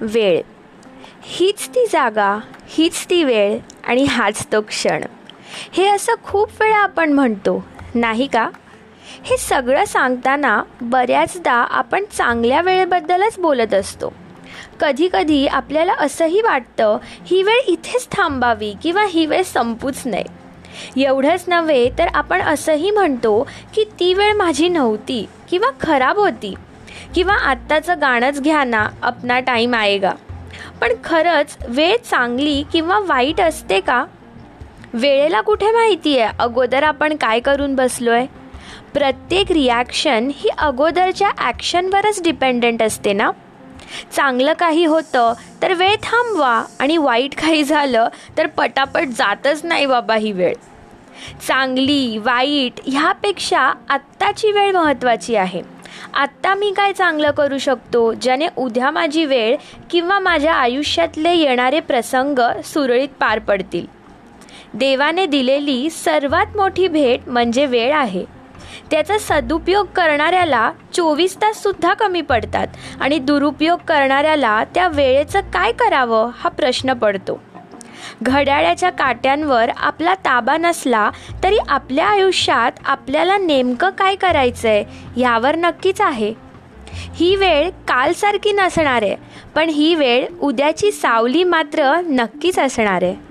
वेळ. हीच ती जागा हीच ती वेळ आणि हाच तो क्षण. हे असं खूप वेळा आपण म्हणतो नाही का? हे सगळं सांगताना बऱ्याचदा आपण चांगल्या वेळेबद्दलच बोलत असतो. कधीकधी आपल्याला असंही वाटतं ही वेळ इथेच थांबावी किंवा ही वेळ संपूच नये एवढंच नव्हे तर आपण असंही म्हणतो की ती वेळ माझी नव्हती किंवा खराब होती. किंवा आत्ताचं गाणंच घ्या ना अपना टाईम आएगा. पण खरंच वेळ चांगली किंवा वाईट असते का? वेळेला कुठे माहिती आहे? अगोदर आपण काय करून बसलो आहे प्रत्येक रिॲक्शन ही अगोदरच्या ॲक्शनवरच डिपेंडंट असते ना? चांगलं काही होतं तर वेळ थांबवा. आणि वाईट काही झालं तर पटापट जातच नाही बाबा ही वेळ. चांगली वाईट ह्यापेक्षा आत्ताची वेळ महत्त्वाची आहे. आत्ता मी काय चांगलं करू शकतो ज्याने उद्या माझी वेळ किंवा माझ्या आयुष्यातले येणारे प्रसंग सुरळीत पार पडतील. देवाने दिलेली सर्वात मोठी भेट म्हणजे वेळ आहे. त्याचा सदुपयोग करणाऱ्याला चोवीस ताससुद्धा कमी पडतात आणि दुरुपयोग करणाऱ्याला त्या वेळेचं काय करावं हा प्रश्न पडतो. घड्याळ्याच्या काट्यांवर आपला ताबा नसला तरी आपल्या आयुष्यात आपल्याला नेमकं काय करायचं आहे यावर नक्कीच आहे. ही वेळ कालसारखी नसणार आहे पण ही वेळ उद्याची सावली मात्र नक्कीच असणार आहे.